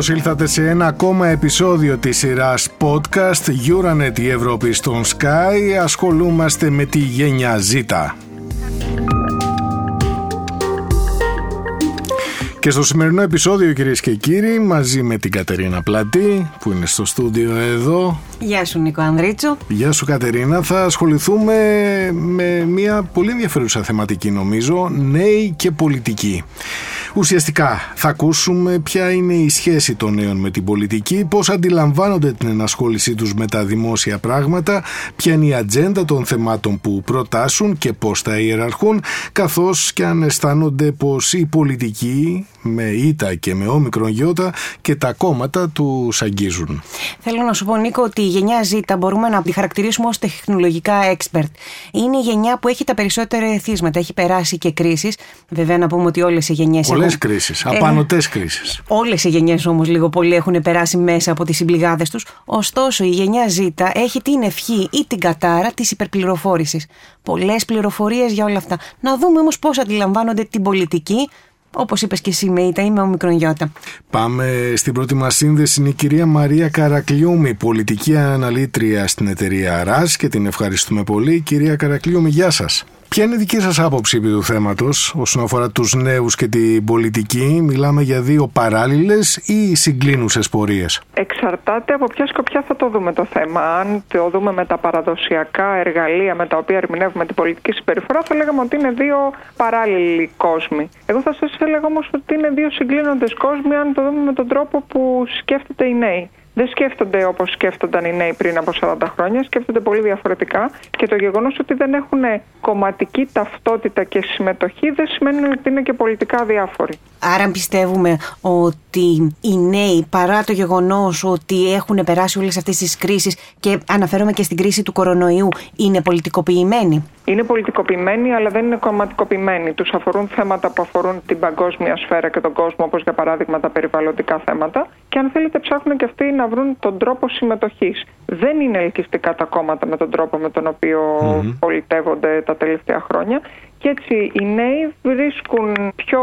Καλώς ήλθατε σε ένα ακόμα επεισόδιο της σειράς podcast Euronet η Ευρώπη στον Sky. Ασχολούμαστε με τη γενιά Z. Και στο σημερινό επεισόδιο κυρίες και κύριοι μαζί με την Κατερίνα Πλατή που είναι στο στούντιο εδώ. Γεια σου Νίκο Ανδρίτσο. Γεια σου Κατερίνα. Θα ασχοληθούμε με μια πολύ ενδιαφέρουσα θεματική νομίζω, νέοι και πολιτικοί. Ουσιαστικά θα ακούσουμε ποια είναι η σχέση των νέων με την πολιτική, πώς αντιλαμβάνονται την ενασχόλησή τους με τα δημόσια πράγματα, ποια είναι η ατζέντα των θεμάτων που προτάσουν και πώς τα ιεραρχούν, καθώς και αν αισθάνονται πως η πολιτική με ήττα και με όμικρον γιώτα και τα κόμματα τους αγγίζουν. Θέλω να σου πω Νίκο ότι η γενιά Z μπορούμε να τη χαρακτηρίσουμε ως τεχνολογικά expert. Είναι η γενιά που έχει τα περισσότερα εθίσματα, έχει περάσει και κρίσεις. Βέβαια να πούμε ότι όλες οι γενιές Πολλές κρίσεις, απανοτές κρίσεις. Όλες οι γενιές όμως λίγο πολύ έχουν περάσει μέσα από τις συμπληγάδες τους. Ωστόσο, η γενιά Z έχει την ευχή ή την κατάρα της υπερπληροφόρησης. Πολλές πληροφορίες για όλα αυτά. Να δούμε όμως πώς αντιλαμβάνονται την πολιτική, Όπως είπες και εσύ, Μέιτα, είμαι ο Μικρονιώτα. Πάμε στην πρώτη μας σύνδεση. Είναι η κυρία Μαρία Καρακλιούμη, πολιτική αναλύτρια στην εταιρεία ΡΑΣ και την ευχαριστούμε πολύ. Κυρία Καρακλιούμη, γεια σας. Ποια είναι η δική σας άποψη επί του θέματος όσον αφορά τους νέους και την πολιτική; Μιλάμε για δύο παράλληλες ή συγκλίνουσες πορείες; Εξαρτάται από ποια σκοπιά θα το δούμε το θέμα. Αν το δούμε με τα παραδοσιακά εργαλεία με τα οποία ερμηνεύουμε την πολιτική συμπεριφορά θα λέγαμε ότι είναι δύο παράλληλοι κόσμοι. Εγώ θα σας έλεγα όμως ότι είναι δύο συγκλίνοντες κόσμοι αν το δούμε με τον τρόπο που σκέφτεται οι νέοι δεν σκέφτονται όπως σκέφτονταν οι νέοι πριν από 40 χρόνια, σκέφτονται πολύ διαφορετικά και το γεγονός ότι δεν έχουν κομματική ταυτότητα και συμμετοχή δεν σημαίνει ότι είναι και πολιτικά διάφοροι. Άρα πιστεύουμε ότι οι νέοι παρά το γεγονός ότι έχουν περάσει όλες αυτές τις κρίσεις και αναφέρομαι και στην κρίση του κορονοϊού είναι πολιτικοποιημένοι; Είναι πολιτικοποιημένοι αλλά δεν είναι κομματικοποιημένοι. Τους αφορούν θέματα που αφορούν την παγκόσμια σφαίρα και τον κόσμο όπως για παράδειγμα τα περιβαλλοντικά θέματα και αν θέλετε ψάχνουν και αυτοί να βρουν τον τρόπο συμμετοχής. Δεν είναι ελκυστικά τα κόμματα με τον τρόπο με τον οποίο mm-hmm. πολιτεύονται τα τελευταία χρόνια και έτσι οι νέοι βρίσκουν πιο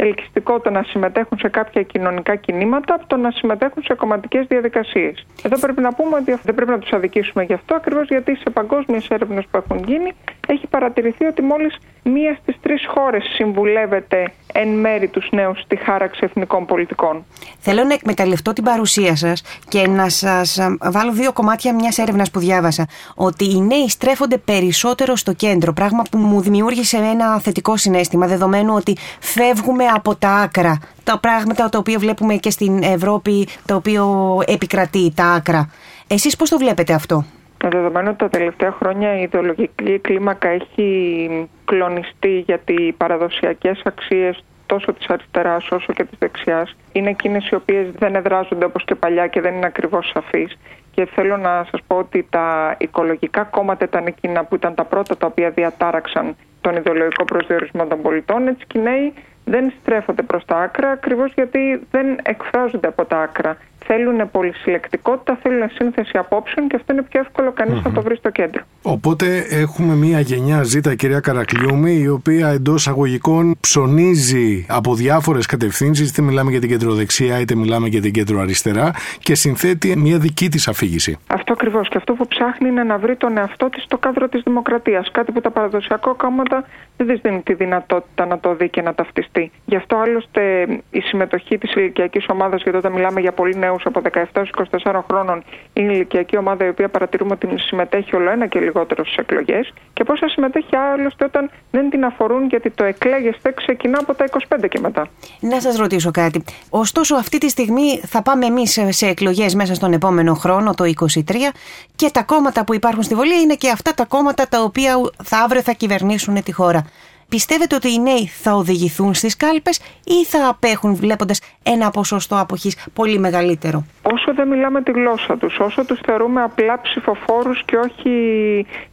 ελκυστικό το να συμμετέχουν σε κάποια κοινωνικά κινήματα από το να συμμετέχουν σε κομματικές διαδικασίες. Εδώ πρέπει να πούμε ότι δεν πρέπει να τους αδικήσουμε γι' αυτό, ακριβώς γιατί σε παγκόσμιες έρευνες που έχουν γίνει έχει παρατηρηθεί ότι μόλις μία στις τρεις χώρες συμβουλεύεται εν μέρη τους νέους στη χάραξη εθνικών πολιτικών. Θέλω να εκμεταλλευτώ την παρουσία σας και να σας βάλω δύο κομμάτια μιας έρευνας που διάβασα. Ότι οι νέοι στρέφονται περισσότερο στο κέντρο, πράγμα που μου δημιούργησε ένα θετικό συνέστημα, δεδομένου ότι φεύγουμε από τα άκρα. Τα πράγματα τα οποία βλέπουμε και στην Ευρώπη, το οποίο επικρατεί, τα άκρα. Εσείς πώς το βλέπετε αυτό; Δεδομένου ότι τα τελευταία χρόνια η ιδεολογική κλίμακα έχει κλονιστεί γιατί οι παραδοσιακές αξίες τόσο της αριστεράς όσο και της δεξιάς είναι εκείνες οι οποίες δεν εδράζονται όπως και παλιά και δεν είναι ακριβώς σαφείς. Και θέλω να σας πω ότι τα οικολογικά κόμματα ήταν εκείνα που ήταν τα πρώτα τα οποία διατάραξαν τον ιδεολογικό προσδιορισμό των πολιτών. Έτσι και οι νέοι δεν στρέφονται προς τα άκρα ακριβώς γιατί δεν εκφράζονται από τα άκρα θέλουν πολυσυλλεκτικότητα, θέλουν σύνθεση απόψεων και αυτό είναι πιο εύκολο να το βρει στο κέντρο. Οπότε έχουμε μια γενιά ζήτα κυρία Καρακλιούμη η οποία εντός αγωγικών ψωνίζει από διάφορες κατευθύνσεις, είτε μιλάμε για την κεντροδεξιά είτε μιλάμε για την κεντροαριστερά και συνθέτει μια δική της αφήγηση. Αυτό ακριβώς. Και αυτό που ψάχνει είναι να βρει τον εαυτό της στο κάδρο της δημοκρατίας. Κάτι που τα παραδοσιακά κόμματα δεν της δίνουν τη δυνατότητα να το δει και να ταυτιστεί. Γι' αυτό άλλωστε η συμμετοχή της ηλικιακής ομάδας, γιατί όταν μιλάμε για πολύ νέους από 17 24 χρόνων είναι η ηλικιακή ομάδα η οποία παρατηρούμε ότι συμμετέχει όλο ένα και λιγότερο στις εκλογές και πώ θα συμμετέχει άλλωστε όταν δεν την αφορούν γιατί το εκλέγεστε ξεκινά από τα 25 και μετά. Να σας ρωτήσω κάτι. Ωστόσο, αυτή τη στιγμή θα πάμε εμείς σε εκλογές μέσα στον επόμενο χρόνο, το 23, και τα κόμματα που υπάρχουν στη Βολή είναι και αυτά τα κόμματα τα οποία θα αύριο θα κυβερνήσουν τη χώρα. Πιστεύετε ότι οι νέοι θα οδηγηθούν στις κάλπες ή θα απέχουν βλέποντας ένα ποσοστό αποχής πολύ μεγαλύτερο; Όσο δεν μιλάμε τη γλώσσα τους, όσο τους θεωρούμε απλά ψηφοφόρους και όχι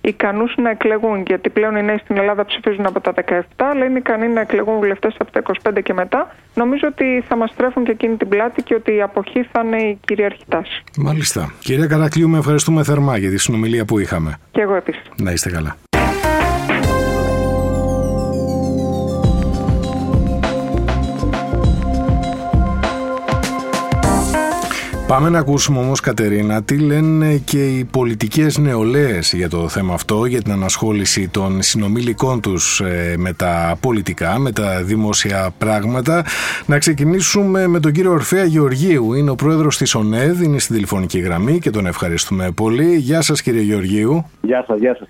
ικανούς να εκλεγούν, γιατί πλέον οι νέοι στην Ελλάδα ψηφίζουν από τα 17, αλλά είναι ικανοί να εκλεγούν βουλευτές από τα 25 και μετά, νομίζω ότι θα μας τρέφουν και εκείνη την πλάτη και ότι η αποχή θα είναι η κυριαρχή τάση. Μάλιστα. Κυρία Καρακλείου, με ευχαριστούμε θερμά για τη συνομιλία που είχαμε. Και εγώ επίσης. Να είστε καλά. Πάμε να ακούσουμε όμως Κατερίνα τι λένε και οι πολιτικές νεολαίες για το θέμα αυτό, για την ανασχόληση των συνομιλικών τους ε, με τα πολιτικά, με τα δημόσια πράγματα. Να ξεκινήσουμε με τον κύριο Ορφέα Γεωργίου, είναι ο πρόεδρος της ΟΝΕΔ, είναι στην τηλεφωνική γραμμή και τον ευχαριστούμε πολύ. Γεια σας κύριε Γεωργίου. Γεια σας, γεια σας.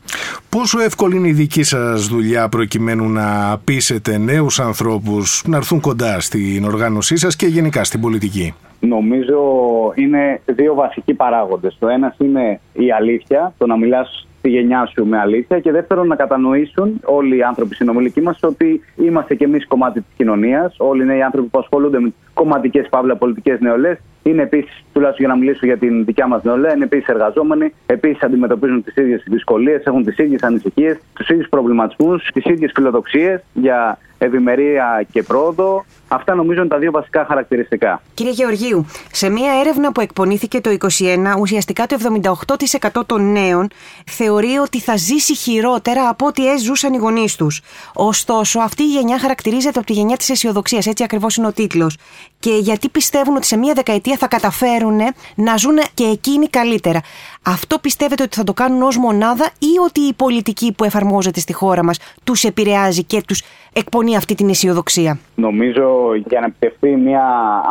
Πόσο εύκολη είναι η δική σας δουλειά προκειμένου να πείσετε νέους ανθρώπους να έρθουν κοντά στην οργάνωσή σας και γενικά στην πολιτική; Νομίζω είναι δύο βασικοί παράγοντες. Το ένας είναι η αλήθεια, το να μιλάς στη γενιά σου με αλήθεια και δεύτερον να κατανοήσουν όλοι οι άνθρωποι συνομιλικοί μας ότι είμαστε κι εμείς κομμάτι της κοινωνίας. Όλοι είναι οι άνθρωποι που ασχολούνται με κομματικές παύλα πολιτικές νεολαίε. Είναι επίσης, τουλάχιστον για να μιλήσω για την δικιά μας νεολαία, είναι επίσης εργαζόμενοι. Επίσης αντιμετωπίζουν τις ίδιες δυσκολίες, έχουν τις ίδιες ανησυχίες, τους ίδιους προβληματισμούς, τις ίδιες φιλοδοξίες για ευημερία και πρόοδο. Αυτά νομίζω είναι τα δύο βασικά χαρακτηριστικά. Κύριε Γεωργίου, σε μία έρευνα που εκπονήθηκε το 2021, ουσιαστικά το 78% των νέων θεωρεί ότι θα ζήσει χειρότερα από ό,τι έζουσαν οι γονείς τους. Ωστόσο, αυτή η γενιά χαρακτηρίζεται από τη γενιά της αισιοδοξίας, έτσι ακριβώς είναι ο τίτλος. Και γιατί πιστεύουν ότι σε μία δεκαετία θα καταφέρουν να ζουν και εκείνοι καλύτερα. Αυτό πιστεύετε ότι θα το κάνουν ως μονάδα ή ότι η πολιτική που εφαρμόζεται στη χώρα μας τους επηρεάζει και τους εκπονεί αυτή την αισιοδοξία; Νομίζω για να επιτευχθεί μια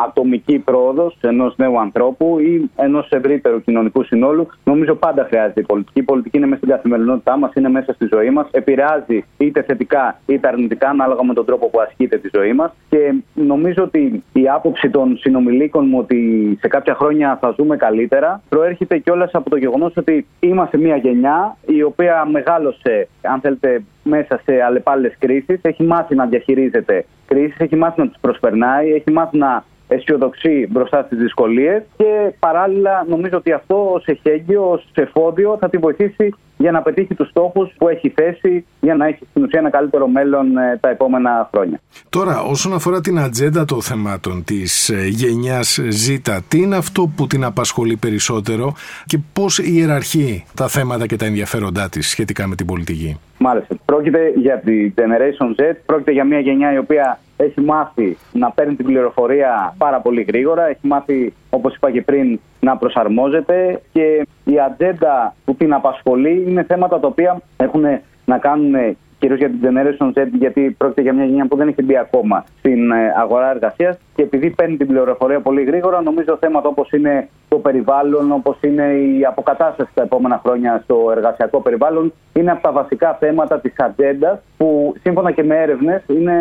ατομική πρόοδος ενός νέου ανθρώπου ή ενός ευρύτερου κοινωνικού συνόλου, νομίζω πάντα χρειάζεται η πολιτική. Η πολιτική είναι μέσα στην καθημερινότητά μας, είναι μέσα στη ζωή μας. Επηρεάζει είτε θετικά είτε αρνητικά, ανάλογα με τον τρόπο που ασκείται τη ζωή μας. Και νομίζω ότι η άποψη των συνομιλίκων μου ότι σε κάποια χρόνια θα ζούμε καλύτερα προέρχεται κιόλας από το γεγονός ότι είμαστε μια γενιά η οποία μεγάλωσε, αν θέλετε, μέσα σε αλλεπάλληλες κρίσεις. Έχει μάθει να διαχειρίζεται κρίσεις, έχει μάθει να τις προσπερνάει, έχει μάθει να αισιοδοξεί μπροστά στις δυσκολίες και παράλληλα νομίζω ότι αυτό ως εχέγγυο, ως εφόδιο θα τη βοηθήσει για να πετύχει τους στόχους που έχει θέσει για να έχει στην ουσία ένα καλύτερο μέλλον ε, τα επόμενα χρόνια. Τώρα, όσον αφορά την ατζέντα των θεμάτων της ε, γενιάς Z, τι είναι αυτό που την απασχολεί περισσότερο και πώς ιεραρχεί τα θέματα και τα ενδιαφέροντά της σχετικά με την πολιτική; Μάλιστα. Πρόκειται για τη Generation Z, πρόκειται για μια γενιά η οποία έχει μάθει να παίρνει την πληροφορία πάρα πολύ γρήγορα, έχει μάθει, όπως είπα και πριν, να προσαρμόζεται και η ατζέντα που την απασχολεί είναι θέματα τα οποία έχουν να κάνουν κυρίως για την Generation Z, γιατί πρόκειται για μια γενιά που δεν έχει μπει ακόμα στην ε, αγορά εργασίας. Και επειδή παίρνει την πληροφορία πολύ γρήγορα, νομίζω θέματα όπως είναι το περιβάλλον, όπως είναι η αποκατάσταση τα επόμενα χρόνια στο εργασιακό περιβάλλον, είναι από τα βασικά θέματα της ατζέντα, που σύμφωνα και με έρευνες είναι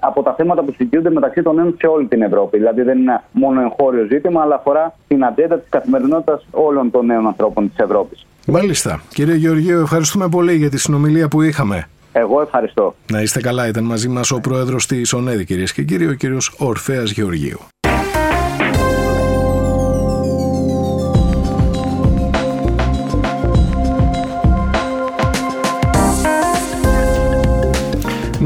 από τα θέματα που συζητούνται μεταξύ των νέων σε όλη την Ευρώπη. Δηλαδή δεν είναι μόνο εγχώριο ζήτημα, αλλά αφορά την ατζέντα της καθημερινότητας όλων των νέων ανθρώπων της Ευρώπης. Μάλιστα. Κύριε Γεωργίου, ευχαριστούμε πολύ για τη συνομιλία που είχαμε. Εγώ ευχαριστώ. Να είστε καλά. Ήταν μαζί μας ο πρόεδρος της ΟΝΕΔη, κυρίες και κύριοι, ο κύριος Ορφέας Γεωργίου.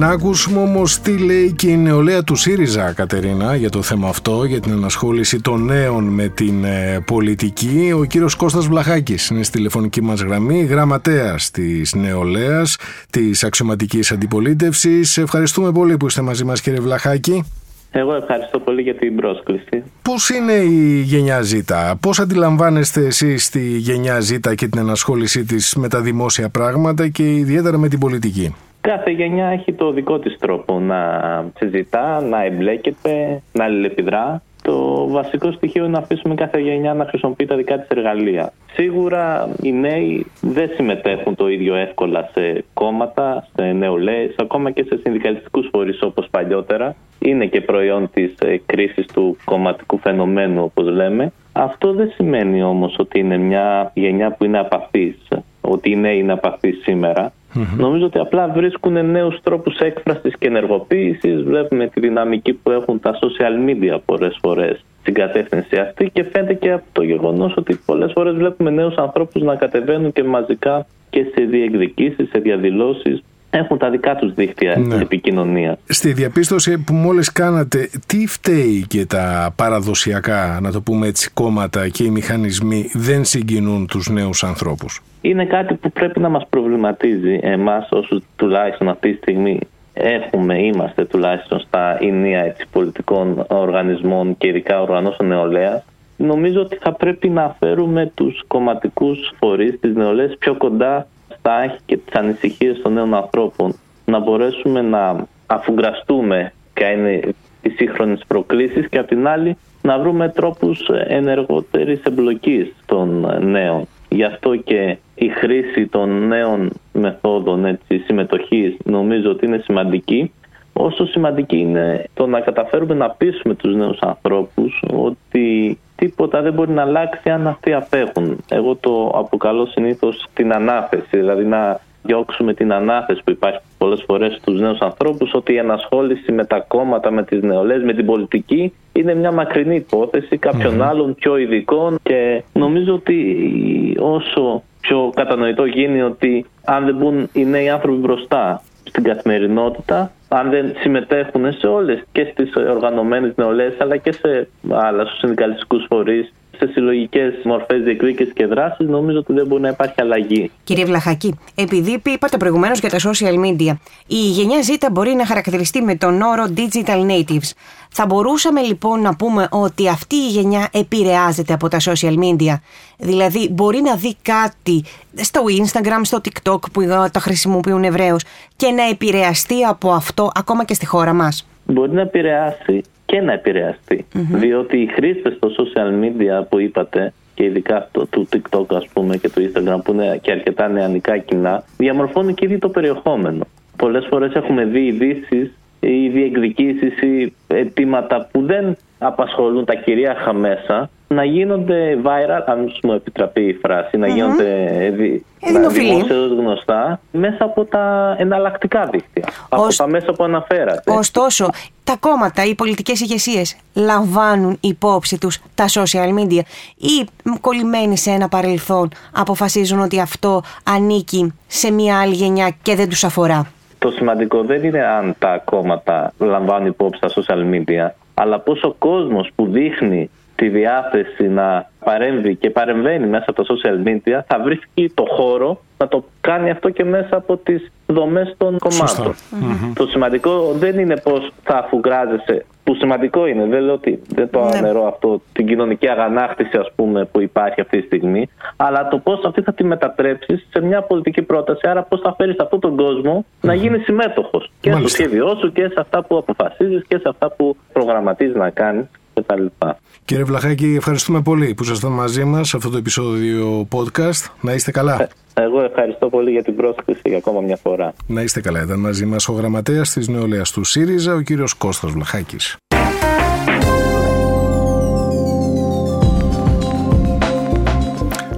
Να ακούσουμε όμως τι λέει και η νεολαία του ΣΥΡΙΖΑ, Κατερίνα, για το θέμα αυτό, για την ενασχόληση των νέων με την ε, πολιτική. Ο κύριος Κώστας Βλαχάκης είναι στη τηλεφωνική μας γραμμή, γραμματέας της νεολαίας, της αξιωματικής αντιπολίτευσης. Ευχαριστούμε πολύ που είστε μαζί μας, κύριε Βλαχάκη. Εγώ ευχαριστώ πολύ για την πρόσκληση. Πώς είναι η γενιά Z, πώς αντιλαμβάνεστε εσείς τη γενιά Z και την ενασχόλησή της με τα δημόσια πράγματα και ιδιαίτερα με την πολιτική; Κάθε γενιά έχει το δικό της τρόπο να συζητά, να εμπλέκεται, να αλληλεπιδρά. Το βασικό στοιχείο είναι να αφήσουμε κάθε γενιά να χρησιμοποιεί τα δικά της εργαλεία. Σίγουρα οι νέοι δεν συμμετέχουν το ίδιο εύκολα σε κόμματα, σε νεολαίες, ακόμα και σε συνδικαλιστικούς φορείς όπως παλιότερα. Είναι και προϊόν της ε, κρίσης του κομματικού φαινομένου όπως λέμε. Αυτό δεν σημαίνει όμως ότι είναι μια γενιά που είναι απαθής, ότι οι νέοι είναι απαθείς σήμερα. Νομίζω ότι απλά βρίσκουν νέους τρόπους έκφρασης και ενεργοποίησης. Βλέπουμε τη δυναμική που έχουν τα social media πολλές φορές στην κατεύθυνση αυτή και φαίνεται και από το γεγονός ότι πολλές φορές βλέπουμε νέους ανθρώπους να κατεβαίνουν και μαζικά και σε διεκδικήσεις, σε διαδηλώσεις έχουν τα δικά τους δίκτυα ναι. επικοινωνία. Στη διαπίστωση που μόλις κάνατε, τι φταίει και τα παραδοσιακά, να το πούμε έτσι, κόμματα και οι μηχανισμοί δεν συγκινούν τους νέους ανθρώπους; Είναι κάτι που πρέπει να μας προβληματίζει εμάς όσους τουλάχιστον αυτή τη στιγμή έχουμε, είμαστε τουλάχιστον στα ενία έτσι, πολιτικών οργανισμών και ειδικά οργανώσεων νεολαία. νομίζω ότι θα πρέπει να φέρουμε τους κομματικούς φορείς, τις νεολαίες πιο κοντά στα άχη και τις ανησυχίες των νέων ανθρώπων. Να μπορέσουμε να αφουγκραστούμε ποια είναι οι σύγχρονες προκλήσεις και απ' την άλλη να βρούμε τρόπους ενεργότερης εμπλοκής των νέων. Γι' αυτό και η χρήση των νέων μεθόδων έτσι, συμμετοχής νομίζω ότι είναι σημαντική. Όσο σημαντική είναι το να καταφέρουμε να πείσουμε τους νέους ανθρώπους ότι τίποτα δεν μπορεί να αλλάξει αν αυτοί απέχουν. Εγώ το αποκαλώ συνήθως την ανάθεση, δηλαδή να διώξουμε την ανάθεση που υπάρχει πολλές φορές στους νέους ανθρώπους ότι η ενασχόληση με τα κόμματα, με τις νεολαίες, με την πολιτική είναι μια μακρινή υπόθεση κάποιων άλλων πιο ειδικών και νομίζω ότι όσο πιο κατανοητό γίνει ότι αν δεν μπουν οι νέοι άνθρωποι μπροστά στην καθημερινότητα, αν δεν συμμετέχουν σε όλες και στις οργανωμένες νεολαίες αλλά και σε άλλα στους συνδικαλιστικούς φορείς σε συλλογικές μορφές διεκδίκησης και δράσης, νομίζω ότι δεν μπορεί να υπάρχει αλλαγή. Κύριε Βλαχάκη, επειδή είπατε προηγουμένως για τα social media, η γενιά Z μπορεί να χαρακτηριστεί με τον όρο digital natives. Θα μπορούσαμε λοιπόν να πούμε ότι αυτή η γενιά επηρεάζεται από τα social media; Δηλαδή μπορεί να δει κάτι στο Instagram, στο TikTok που τα χρησιμοποιούν ευρέως και να επηρεαστεί από αυτό ακόμα και στη χώρα μας; Μπορεί να επηρεάσει και να επηρεαστει Διότι οι χρήστες στο social media που είπατε και ειδικά αυτό του TikTok ας πούμε και του Instagram που είναι και αρκετά νεανικά κοινά διαμορφώνουν και ήδη το περιεχόμενο. Πολλές φορές έχουμε δει ειδήσεις ή διεκδικήσεις ή αιτήματα που δεν απασχολούν τα κυρίαρχα μέσα να γίνονται viral, αν μου επιτραπεί η φράση, να γίνονται δημόσια γνωστά μέσα από τα εναλλακτικά δίκτυα, από τα μέσα που αναφέρατε. Ωστόσο, τα κόμματα, οι πολιτικές ηγεσίες λαμβάνουν υπόψη τους τα social media ή κολλημένοι σε ένα παρελθόν αποφασίζουν ότι αυτό ανήκει σε μια άλλη γενιά και δεν τους αφορά. Το σημαντικό δεν είναι αν τα κόμματα λαμβάνουν υπόψη τα social media, αλλά πώς ο κόσμος που δείχνει τη διάθεση να παρέμβει και παρεμβαίνει μέσα από τα social media θα βρίσκει το χώρο να το κάνει αυτό και μέσα από τις δομές των κομμάτων. Το σημαντικό δεν είναι πώς θα αφουγκράζεσαι που σημαντικό είναι, δεν λέω ότι δεν το ναι. ανερώ αυτό, την κοινωνική αγανάκτηση ας πούμε που υπάρχει αυτή τη στιγμή, αλλά το πώς αυτή θα τη μετατρέψεις σε μια πολιτική πρόταση, άρα πώς θα φέρεις αυτόν τον κόσμο να γίνει συμμέτοχος και στο σχέδιό σου και σε αυτά που αποφασίζεις και σε αυτά που προγραμματίζεις να κάνεις κτλ. Κύριε Βλαχάκη, ευχαριστούμε πολύ που ήσασταν μαζί μας σε αυτό το επεισόδιο podcast. Να είστε καλά. Ε, εγώ ευχαριστώ πολύ για την πρόσκληση για ακόμα μια φορά. Να είστε καλά. Ήταν μαζί μας ο γραμματέας της νεολαίας του ΣΥΡΙΖΑ, ο κύριος Κώστας Βλαχάκης.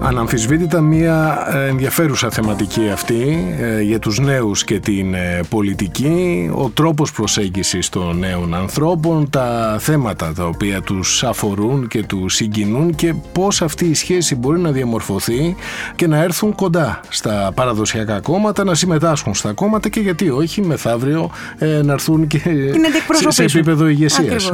Αναμφισβήτητα μια ε, ενδιαφέρουσα θεματική αυτή ε, για τους νέους και την ε, πολιτική, ο τρόπος προσέγγισης των νέων ανθρώπων, τα θέματα τα οποία τους αφορούν και τους συγκινούν και πώς αυτή η σχέση μπορεί να διαμορφωθεί και να έρθουν κοντά στα παραδοσιακά κόμματα, να συμμετάσχουν στα κόμματα και γιατί όχι μεθαύριο να έρθουν και σε, σε επίπεδο ηγεσίας.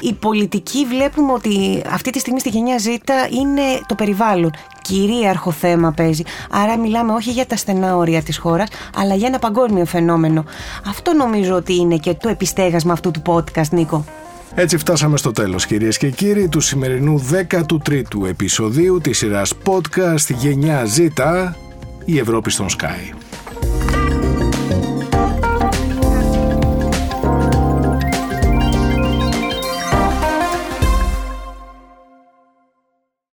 Η πολιτική βλέπουμε ότι αυτή τη στιγμή στη γενιά Z είναι το περιβάλλον κυρίαρχο θέμα παίζει. Άρα μιλάμε όχι για τα στενά όρια της χώρας, αλλά για ένα παγκόσμιο φαινόμενο. Αυτό νομίζω ότι είναι και το επιστέγασμα αυτού του podcast, Νίκο. Έτσι φτάσαμε στο τέλος κυρίες και κύριοι του σημερινού 13ου επεισοδίου της σειράς podcast Γενιά Z, η Ευρώπη στον Sky.